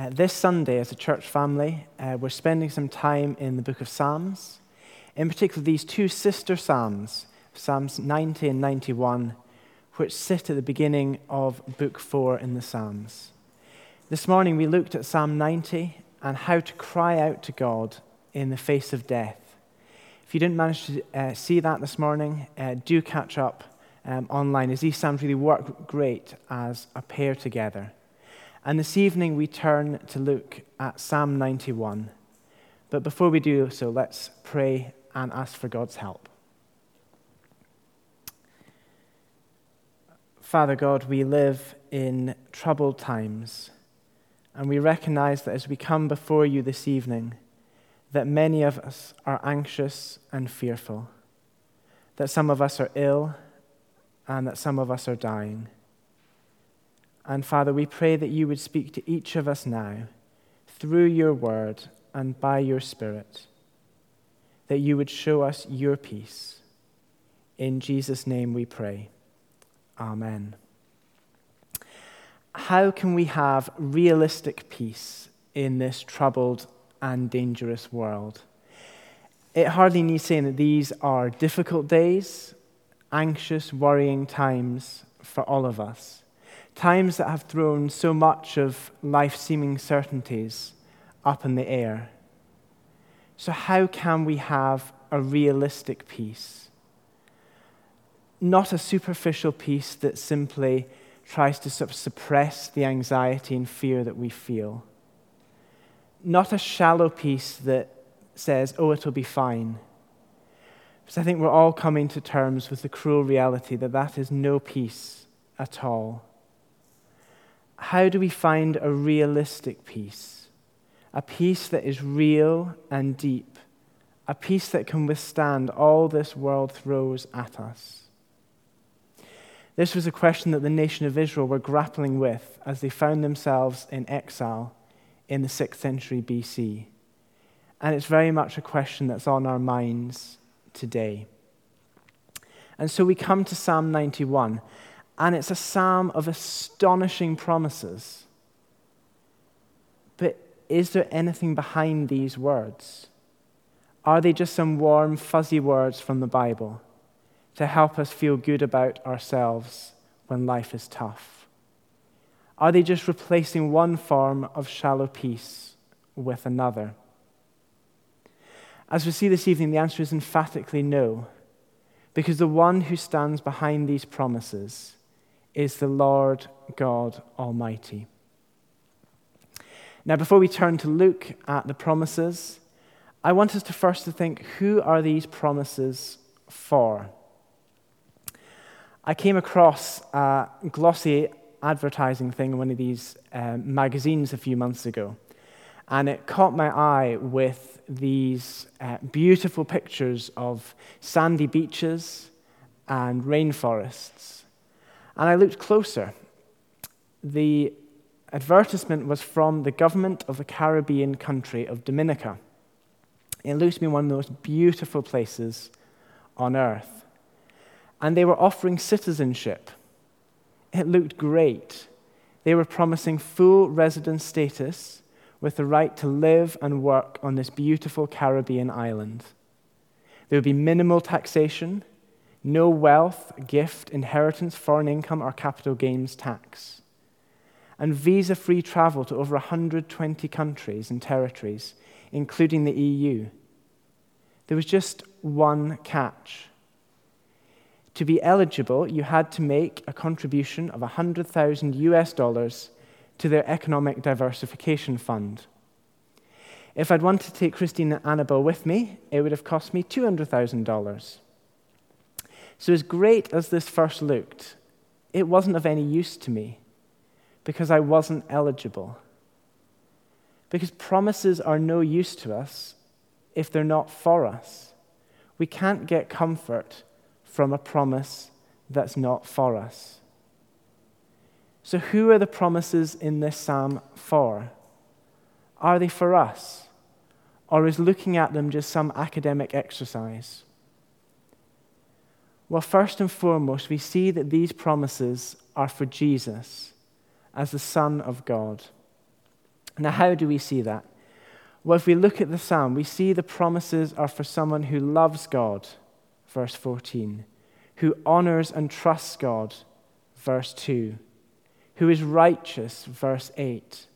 Uh, this Sunday, as a church family, uh, we're spending some time in the book of Psalms. In particular, these two sister Psalms, Psalms 90 and 91, which sit at the beginning of book 4 in the Psalms. This morning, we looked at Psalm 90 and how to cry out to God in the face of death. If you didn't manage to uh, see that this morning, uh, do catch up um, online, as these Psalms really work great as a pair together. And this evening we turn to look at Psalm 91. But before we do so, let's pray and ask for God's help. Father God, we live in troubled times, and we recognize that as we come before you this evening, that many of us are anxious and fearful, that some of us are ill, and that some of us are dying. And Father, we pray that you would speak to each of us now through your word and by your Spirit, that you would show us your peace. In Jesus' name we pray. Amen. How can we have realistic peace in this troubled and dangerous world? It hardly needs saying that these are difficult days, anxious, worrying times for all of us times that have thrown so much of life seeming certainties up in the air. So, how can we have a realistic peace? Not a superficial peace that simply tries to sort of suppress the anxiety and fear that we feel. Not a shallow peace that says, oh, it'll be fine. Because I think we're all coming to terms with the cruel reality that that is no peace at all how do we find a realistic peace? A peace that is real and deep, a peace that can withstand all this world throws at us. This was a question that the nation of Israel were grappling with as they found themselves in exile in the 6th century BC. And it's very much a question that's on our minds today. And so we come to Psalm 91, and it's a psalm of astonishing promises. But is there anything behind these words? Are they just some warm, fuzzy words from the Bible to help us feel good about ourselves when life is tough? Are they just replacing one form of shallow peace with another? As we see this evening, the answer is emphatically no, because the one who stands behind these promises is the Lord God Almighty. Now, before we turn to look at the promises, I want us to first to think who are these promises for? I came across a glossy advertising thing in one of these um, magazines a few months ago, and it caught my eye with these uh, beautiful pictures of sandy beaches and rainforests. And I looked closer. The advertisement was from the government of the Caribbean country of Dominica. It looked to be one of the most beautiful places on earth. And they were offering citizenship. It looked great. They were promising full residence status with the right to live and work on this beautiful Caribbean island. There would be minimal taxation, no wealth, gift, inheritance, foreign income, or capital gains tax, and visa free travel to over 120 countries and territories, including the EU. There was just one catch. To be eligible, you had to make a contribution of 100,000 US dollars to their Economic Diversification Fund. If I'd wanted to take Christine and Annabelle with me, it would have cost me $200,000. So, as great as this first looked, it wasn't of any use to me because I wasn't eligible. Because promises are no use to us if they're not for us. We can't get comfort from a promise that's not for us. So, who are the promises in this psalm for? Are they for us? Or is looking at them just some academic exercise? Well, first and foremost, we see that these promises are for Jesus as the Son of God. Now, how do we see that? Well, if we look at the psalm, we see the promises are for someone who loves God, verse 14, who honors and trusts God, verse 2, who is righteous, verse 8.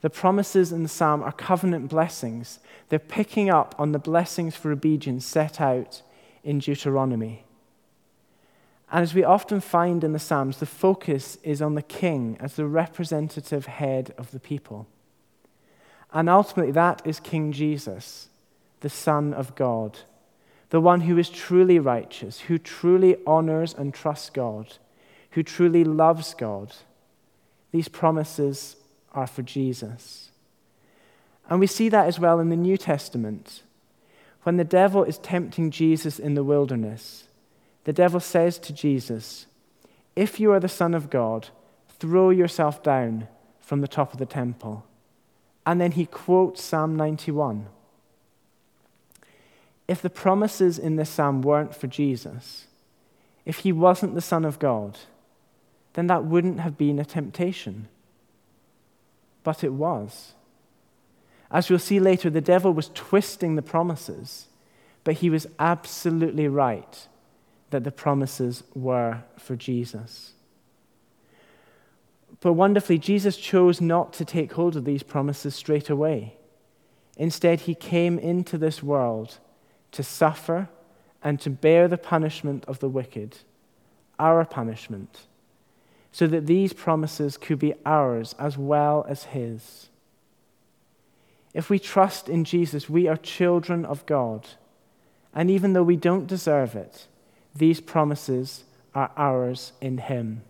The promises in the psalm are covenant blessings. They're picking up on the blessings for obedience set out in Deuteronomy. And as we often find in the Psalms, the focus is on the king as the representative head of the people. And ultimately, that is King Jesus, the Son of God, the one who is truly righteous, who truly honors and trusts God, who truly loves God. These promises are for Jesus. And we see that as well in the New Testament. When the devil is tempting Jesus in the wilderness, the devil says to Jesus, If you are the Son of God, throw yourself down from the top of the temple. And then he quotes Psalm 91. If the promises in this psalm weren't for Jesus, if he wasn't the Son of God, then that wouldn't have been a temptation. But it was. As we'll see later, the devil was twisting the promises, but he was absolutely right that the promises were for Jesus. But wonderfully, Jesus chose not to take hold of these promises straight away. Instead, he came into this world to suffer and to bear the punishment of the wicked, our punishment, so that these promises could be ours as well as his. If we trust in Jesus, we are children of God. And even though we don't deserve it, these promises are ours in him.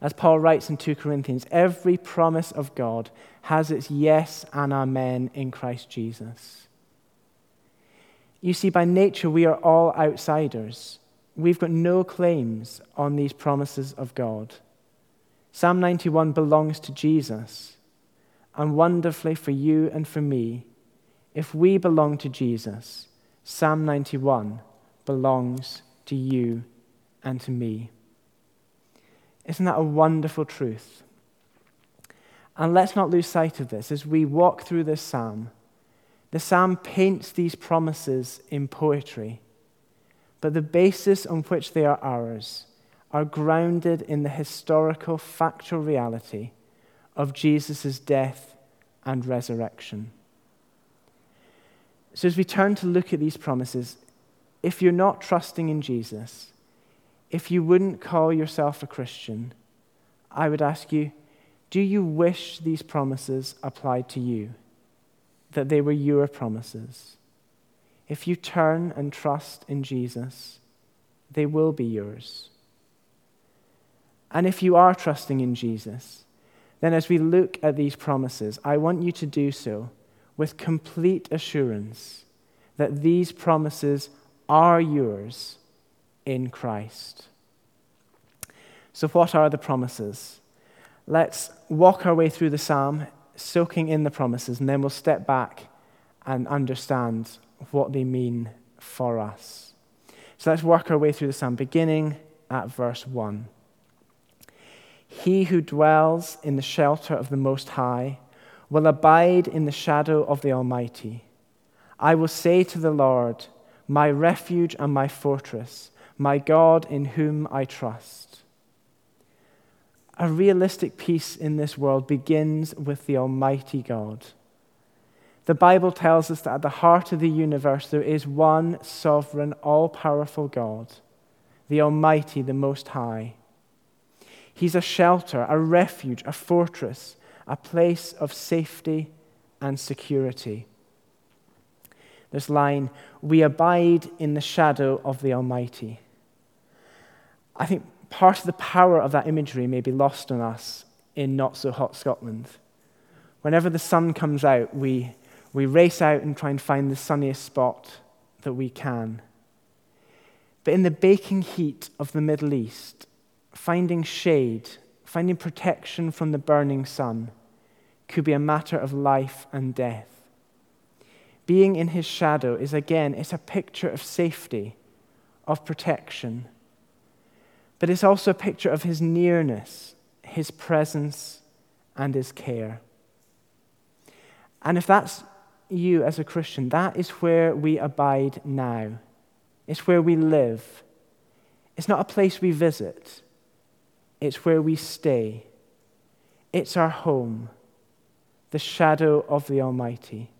As Paul writes in 2 Corinthians, every promise of God has its yes and amen in Christ Jesus. You see, by nature, we are all outsiders. We've got no claims on these promises of God. Psalm 91 belongs to Jesus. And wonderfully for you and for me, if we belong to Jesus, Psalm 91 belongs to you and to me. Isn't that a wonderful truth? And let's not lose sight of this as we walk through this psalm. The psalm paints these promises in poetry, but the basis on which they are ours are grounded in the historical, factual reality of Jesus' death and resurrection. So, as we turn to look at these promises, if you're not trusting in Jesus, if you wouldn't call yourself a Christian, I would ask you do you wish these promises applied to you? That they were your promises? If you turn and trust in Jesus, they will be yours. And if you are trusting in Jesus, then as we look at these promises, I want you to do so with complete assurance that these promises are yours in Christ. So, what are the promises? Let's walk our way through the psalm, soaking in the promises, and then we'll step back and understand what they mean for us. So, let's work our way through the psalm, beginning at verse 1. He who dwells in the shelter of the Most High will abide in the shadow of the Almighty. I will say to the Lord, my refuge and my fortress, my God in whom I trust. A realistic peace in this world begins with the Almighty God. The Bible tells us that at the heart of the universe there is one sovereign, all powerful God, the Almighty, the Most High. He's a shelter, a refuge, a fortress, a place of safety and security this line, we abide in the shadow of the Almighty. I think part of the power of that imagery may be lost on us in not so hot Scotland. Whenever the sun comes out, we, we race out and try and find the sunniest spot that we can. But in the baking heat of the Middle East, finding shade, finding protection from the burning sun, could be a matter of life and death being in his shadow is again, it's a picture of safety, of protection. But it's also a picture of his nearness, his presence, and his care. And if that's you as a Christian, that is where we abide now. It's where we live. It's not a place we visit, it's where we stay. It's our home, the shadow of the Almighty.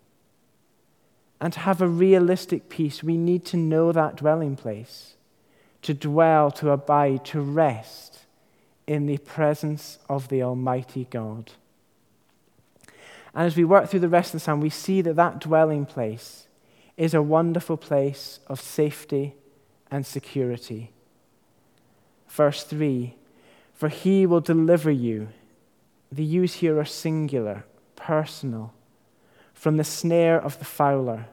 And to have a realistic peace, we need to know that dwelling place, to dwell, to abide, to rest in the presence of the Almighty God. And as we work through the rest of the psalm, we see that that dwelling place is a wonderful place of safety and security. Verse 3 For he will deliver you. The yous here are singular, personal, from the snare of the fowler.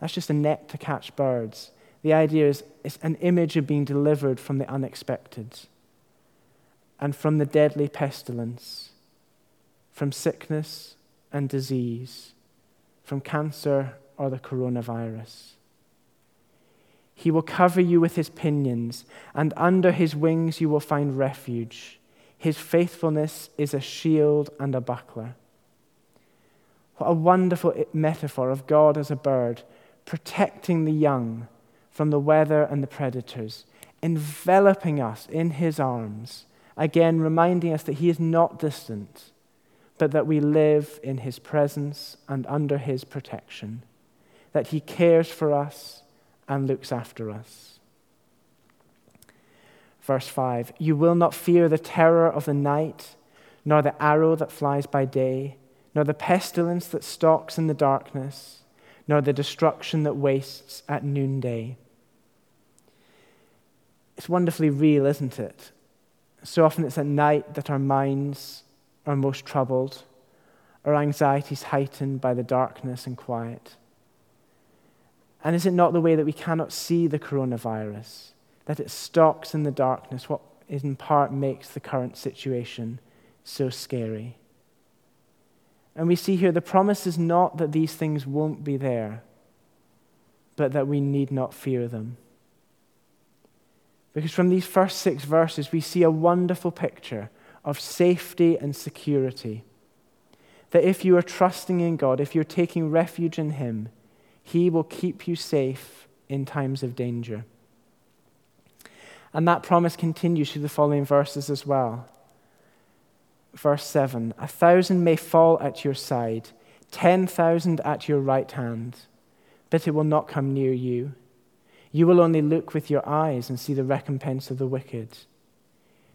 That's just a net to catch birds. The idea is it's an image of being delivered from the unexpected and from the deadly pestilence, from sickness and disease, from cancer or the coronavirus. He will cover you with his pinions, and under his wings you will find refuge. His faithfulness is a shield and a buckler. What a wonderful metaphor of God as a bird, protecting the young from the weather and the predators, enveloping us in his arms, again reminding us that he is not distant, but that we live in his presence and under his protection that He cares for us and looks after us. Verse 5 You will not fear the terror of the night, nor the arrow that flies by day, nor the pestilence that stalks in the darkness, nor the destruction that wastes at noonday. It's wonderfully real, isn't it? So often it's at night that our minds are most troubled, our anxieties heightened by the darkness and quiet. And is it not the way that we cannot see the coronavirus, that it stalks in the darkness, what in part makes the current situation so scary? And we see here the promise is not that these things won't be there, but that we need not fear them. Because from these first six verses, we see a wonderful picture of safety and security. That if you are trusting in God, if you're taking refuge in Him, he will keep you safe in times of danger. And that promise continues through the following verses as well. Verse 7 A thousand may fall at your side, 10,000 at your right hand, but it will not come near you. You will only look with your eyes and see the recompense of the wicked.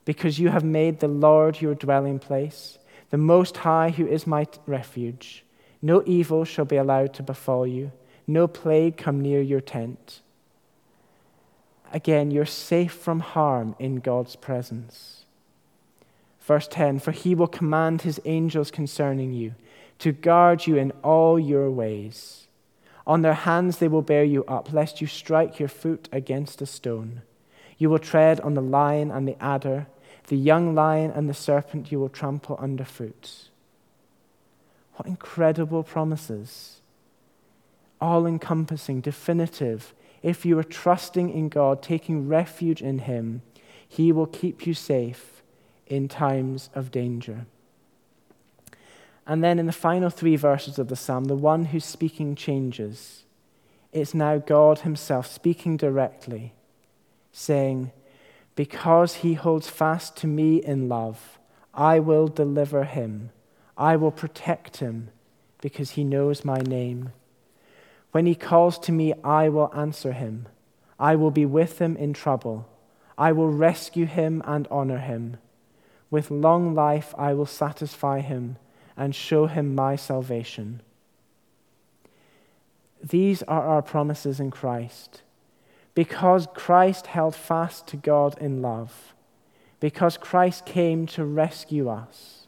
Because you have made the Lord your dwelling place, the Most High, who is my refuge. No evil shall be allowed to befall you no plague come near your tent. Again, you're safe from harm in God's presence. Verse 10 For he will command his angels concerning you to guard you in all your ways. On their hands they will bear you up, lest you strike your foot against a stone. You will tread on the lion and the adder, the young lion and the serpent you will trample underfoot. What incredible promises! All encompassing, definitive. If you are trusting in God, taking refuge in Him, He will keep you safe in times of danger. And then in the final three verses of the psalm, the one who's speaking changes. It's now God Himself speaking directly, saying, Because He holds fast to me in love, I will deliver Him. I will protect Him because He knows my name. When he calls to me, I will answer him. I will be with him in trouble. I will rescue him and honor him. With long life, I will satisfy him and show him my salvation. These are our promises in Christ. Because Christ held fast to God in love, because Christ came to rescue us,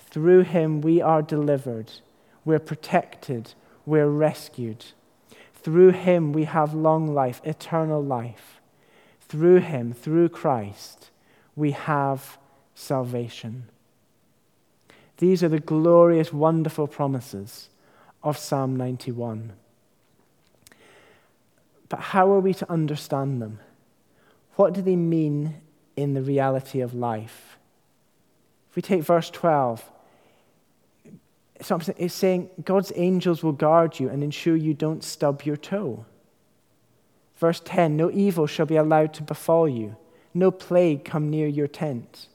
through him we are delivered, we're protected, we're rescued. Through him we have long life, eternal life. Through him, through Christ, we have salvation. These are the glorious, wonderful promises of Psalm 91. But how are we to understand them? What do they mean in the reality of life? If we take verse 12, it's saying God's angels will guard you and ensure you don't stub your toe. Verse 10 No evil shall be allowed to befall you, no plague come near your tent.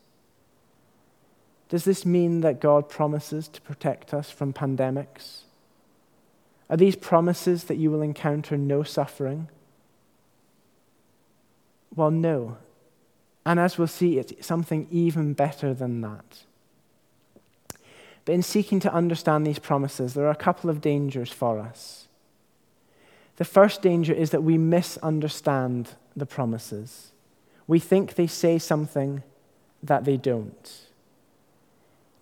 Does this mean that God promises to protect us from pandemics? Are these promises that you will encounter no suffering? Well, no. And as we'll see, it's something even better than that. But in seeking to understand these promises, there are a couple of dangers for us. The first danger is that we misunderstand the promises. We think they say something that they don't.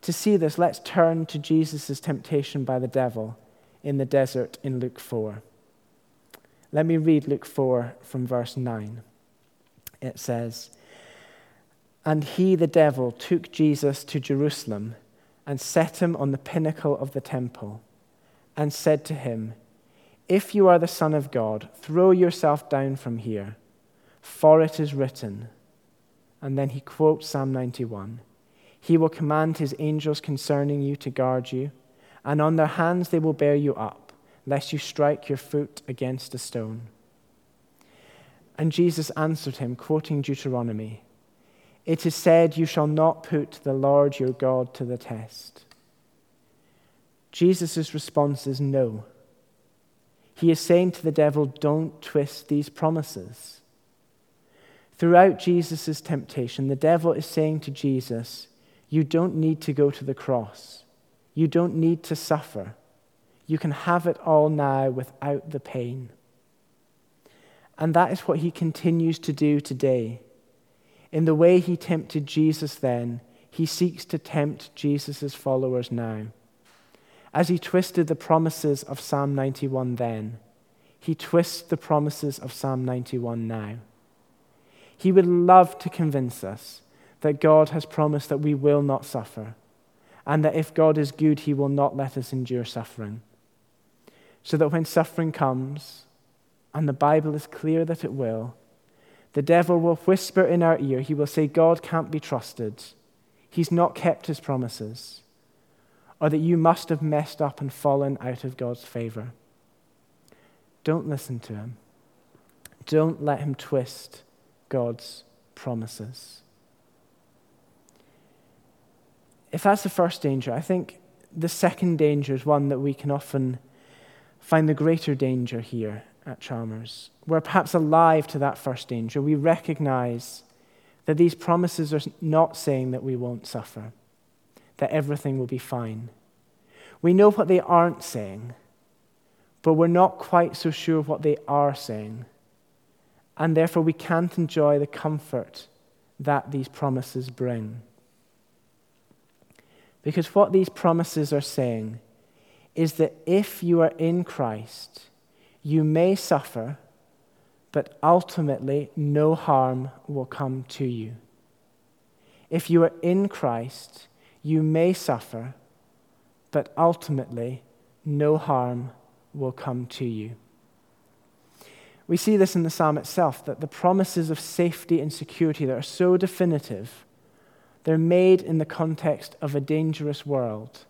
To see this, let's turn to Jesus' temptation by the devil in the desert in Luke 4. Let me read Luke 4 from verse 9. It says, And he, the devil, took Jesus to Jerusalem and set him on the pinnacle of the temple and said to him, If you are the Son of God, throw yourself down from here, for it is written. And then he quotes Psalm 91 He will command his angels concerning you to guard you, and on their hands they will bear you up, lest you strike your foot against a stone. And Jesus answered him, quoting Deuteronomy. It is said, You shall not put the Lord your God to the test. Jesus' response is no. He is saying to the devil, Don't twist these promises. Throughout Jesus' temptation, the devil is saying to Jesus, You don't need to go to the cross. You don't need to suffer. You can have it all now without the pain. And that is what he continues to do today. In the way he tempted Jesus then, he seeks to tempt Jesus' followers now. As he twisted the promises of Psalm 91 then, he twists the promises of Psalm 91 now. He would love to convince us that God has promised that we will not suffer, and that if God is good, he will not let us endure suffering. So that when suffering comes, and the Bible is clear that it will, the devil will whisper in our ear. He will say, God can't be trusted. He's not kept his promises. Or that you must have messed up and fallen out of God's favor. Don't listen to him. Don't let him twist God's promises. If that's the first danger, I think the second danger is one that we can often find the greater danger here at Chalmers. We're perhaps alive to that first danger. We recognize that these promises are not saying that we won't suffer, that everything will be fine. We know what they aren't saying, but we're not quite so sure what they are saying. And therefore, we can't enjoy the comfort that these promises bring. Because what these promises are saying is that if you are in Christ, you may suffer, but ultimately no harm will come to you. If you are in Christ, you may suffer, but ultimately no harm will come to you. We see this in the psalm itself that the promises of safety and security that are so definitive, they're made in the context of a dangerous world,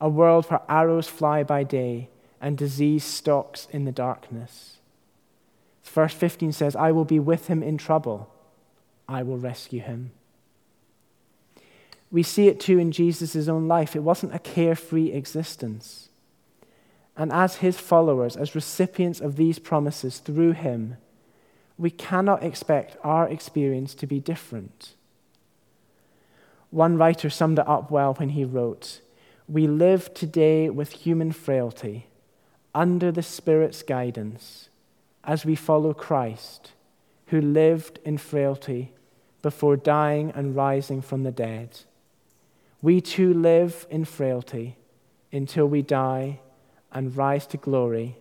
a world where arrows fly by day and disease stalks in the darkness. Verse 15 says, I will be with him in trouble, I will rescue him. We see it too in Jesus' own life. It wasn't a carefree existence. And as his followers, as recipients of these promises through him, we cannot expect our experience to be different. One writer summed it up well when he wrote, We live today with human frailty under the Spirit's guidance as we follow Christ, who lived in frailty before dying and rising from the dead. We too live in frailty until we die and rise to glory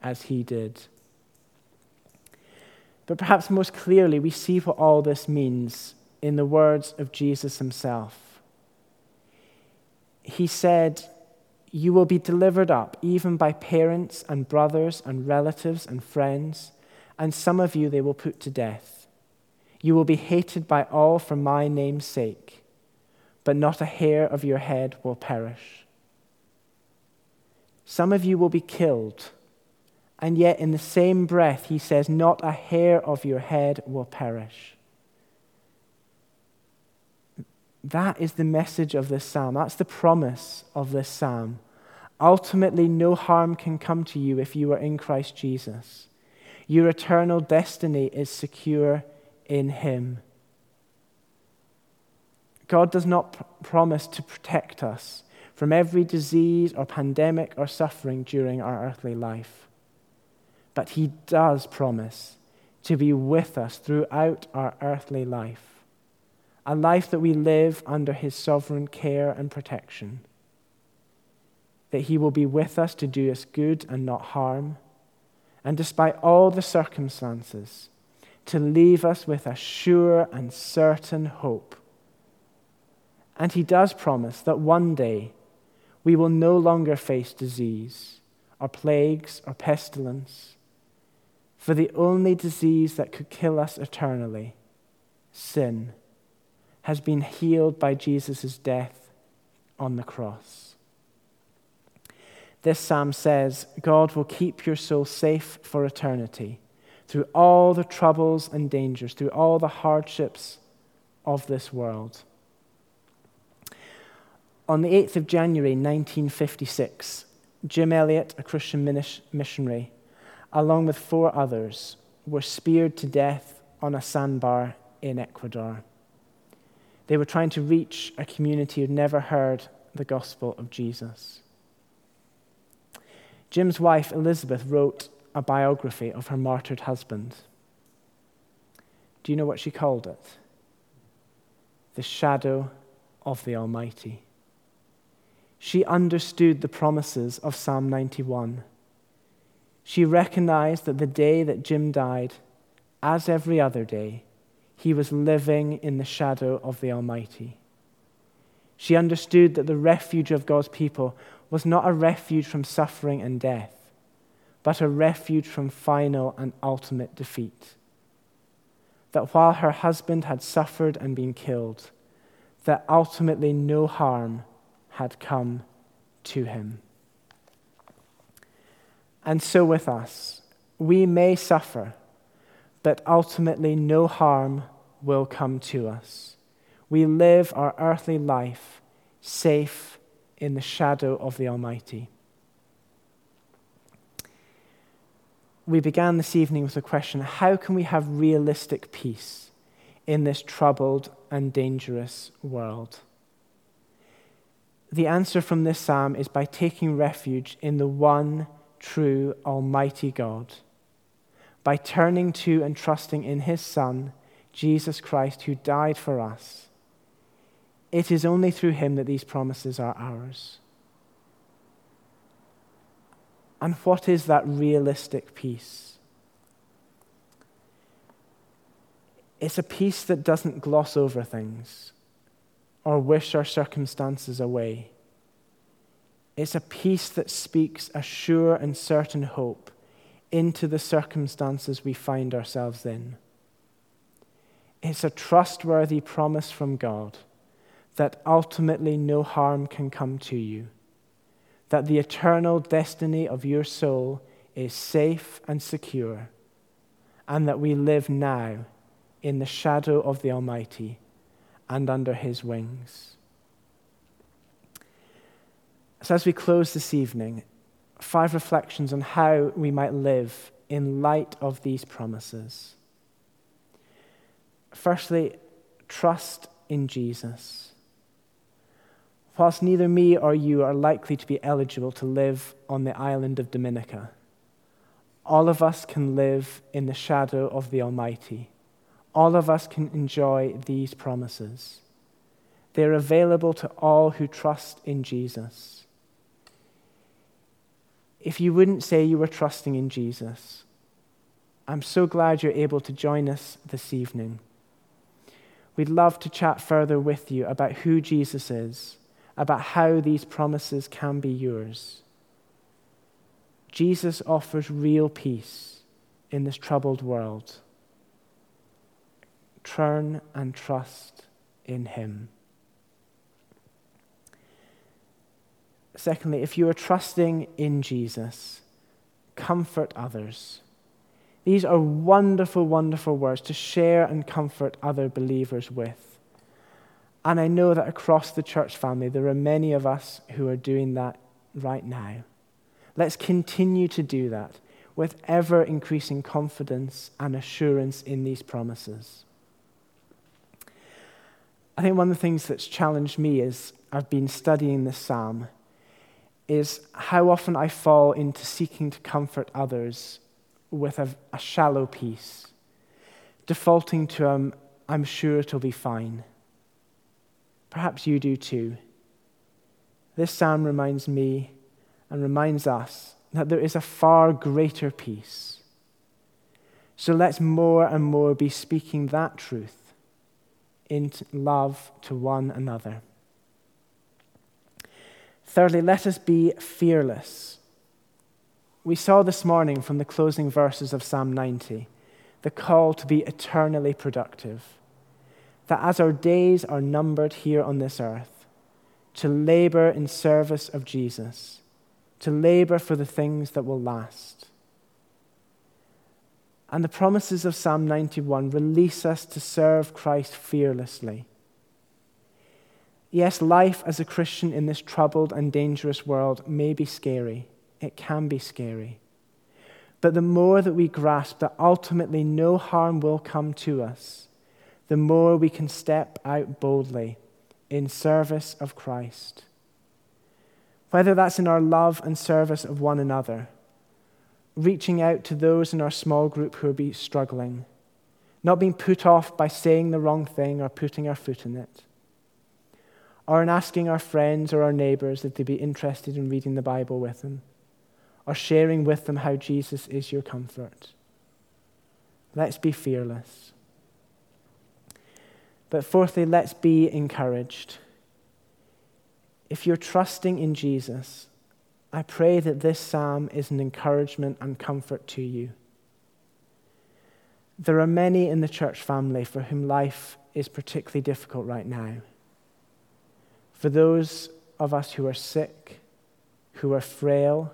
as he did. But perhaps most clearly, we see what all this means in the words of Jesus himself. He said, you will be delivered up even by parents and brothers and relatives and friends, and some of you they will put to death. You will be hated by all for my name's sake, but not a hair of your head will perish. Some of you will be killed. And yet, in the same breath, he says, Not a hair of your head will perish. That is the message of this psalm. That's the promise of this psalm. Ultimately, no harm can come to you if you are in Christ Jesus. Your eternal destiny is secure in Him. God does not pr- promise to protect us from every disease or pandemic or suffering during our earthly life. But He does promise to be with us throughout our earthly life, a life that we live under His sovereign care and protection. That He will be with us to do us good and not harm, and despite all the circumstances, to leave us with a sure and certain hope and he does promise that one day we will no longer face disease or plagues or pestilence. For the only disease that could kill us eternally, sin, has been healed by Jesus' death on the cross. This psalm says, God will keep your soul safe for eternity through all the troubles and dangers, through all the hardships of this world. On the 8th of January 1956, Jim Elliot, a Christian missionary, along with four others, were speared to death on a sandbar in Ecuador. They were trying to reach a community who'd never heard the gospel of Jesus. Jim's wife, Elizabeth, wrote a biography of her martyred husband. Do you know what she called it? The Shadow of the Almighty she understood the promises of Psalm 91. She recognized that the day that Jim died, as every other day, he was living in the shadow of the Almighty. She understood that the refuge of God's people was not a refuge from suffering and death, but a refuge from final and ultimate defeat. That while her husband had suffered and been killed, that ultimately no harm had come to him. And so with us, we may suffer, but ultimately no harm will come to us. We live our earthly life safe in the shadow of the Almighty. We began this evening with a question how can we have realistic peace in this troubled and dangerous world? The answer from this psalm is by taking refuge in the one true Almighty God, by turning to and trusting in His Son, Jesus Christ, who died for us. It is only through Him that these promises are ours. And what is that realistic peace? It's a peace that doesn't gloss over things or wish our circumstances away. It's a peace that speaks a sure and certain hope into the circumstances we find ourselves in. It's a trustworthy promise from God that ultimately no harm can come to you, that the eternal destiny of your soul is safe and secure, and that we live now in the shadow of the Almighty and under his wings. So, as we close this evening, five reflections on how we might live in light of these promises. Firstly, trust in Jesus. Whilst neither me or you are likely to be eligible to live on the island of Dominica, all of us can live in the shadow of the Almighty all of us can enjoy these promises. They're available to all who trust in Jesus. If you wouldn't say you were trusting in Jesus, I'm so glad you're able to join us this evening. We'd love to chat further with you about who Jesus is, about how these promises can be yours. Jesus offers real peace in this troubled world turn and trust in Him. Secondly, if you are trusting in Jesus, comfort others. These are wonderful, wonderful words to share and comfort other believers with. And I know that across the church family, there are many of us who are doing that right now. Let's continue to do that with ever increasing confidence and assurance in these promises. I think one of the things that's challenged me is I've been studying this psalm is how often I fall into seeking to comfort others with a, a shallow peace, defaulting to, um, I'm sure it'll be fine. Perhaps you do too. This psalm reminds me and reminds us that there is a far greater peace. So let's more and more be speaking that truth in love to one another. Thirdly, let us be fearless. We saw this morning from the closing verses of Psalm 90 the call to be eternally productive. That as our days are numbered here on this earth, to labor in service of Jesus to labor for the things that will last. And the promises of Psalm 91 release us to serve Christ fearlessly. Yes, life as a Christian in this troubled and dangerous world may be scary. It can be scary. But the more that we grasp that ultimately no harm will come to us, the more we can step out boldly in service of Christ whether that's in our love and service of one another, reaching out to those in our small group who are be struggling, not being put off by saying the wrong thing or putting our foot in it, or in asking our friends or our neighbors if they'd be interested in reading the Bible with them, or sharing with them how Jesus is your comfort. Let's be fearless. But fourthly, let's be encouraged if you're trusting in Jesus, I pray that this psalm is an encouragement and comfort to you. There are many in the church family for whom life is particularly difficult right now. For those of us who are sick, who are frail,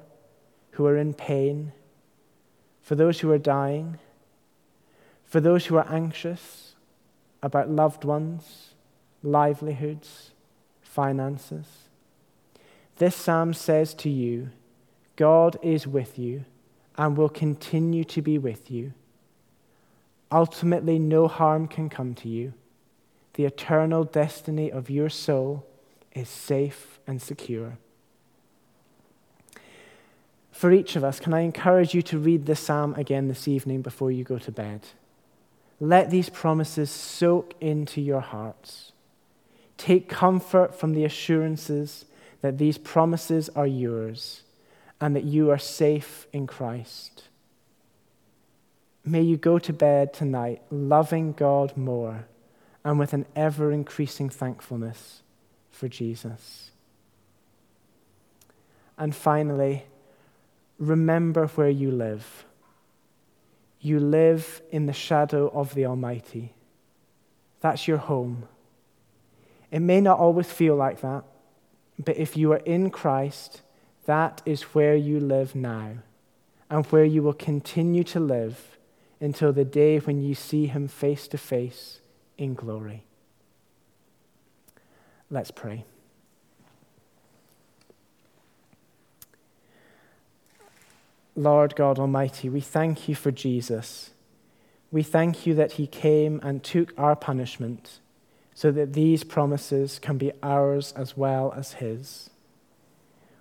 who are in pain, for those who are dying, for those who are anxious about loved ones, livelihoods, finances this psalm says to you God is with you and will continue to be with you. Ultimately, no harm can come to you. The eternal destiny of your soul is safe and secure. For each of us, can I encourage you to read this psalm again this evening before you go to bed? Let these promises soak into your hearts. Take comfort from the assurances that these promises are yours and that you are safe in Christ. May you go to bed tonight loving God more and with an ever increasing thankfulness for Jesus. And finally, remember where you live. You live in the shadow of the Almighty. That's your home. It may not always feel like that. But if you are in Christ, that is where you live now and where you will continue to live until the day when you see him face to face in glory. Let's pray. Lord God Almighty, we thank you for Jesus. We thank you that he came and took our punishment so that these promises can be ours as well as His.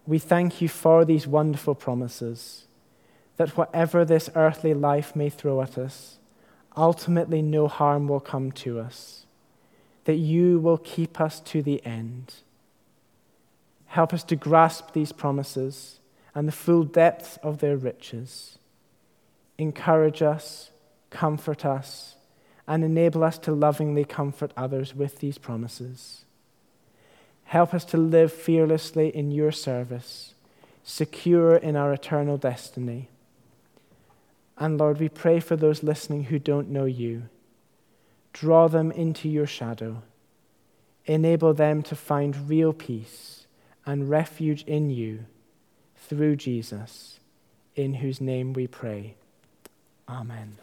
We thank you for these wonderful promises, that whatever this earthly life may throw at us, ultimately no harm will come to us, that you will keep us to the end. Help us to grasp these promises and the full depth of their riches. Encourage us, comfort us and enable us to lovingly comfort others with these promises. Help us to live fearlessly in your service, secure in our eternal destiny. And Lord, we pray for those listening who don't know you. Draw them into your shadow. Enable them to find real peace and refuge in you through Jesus, in whose name we pray. Amen.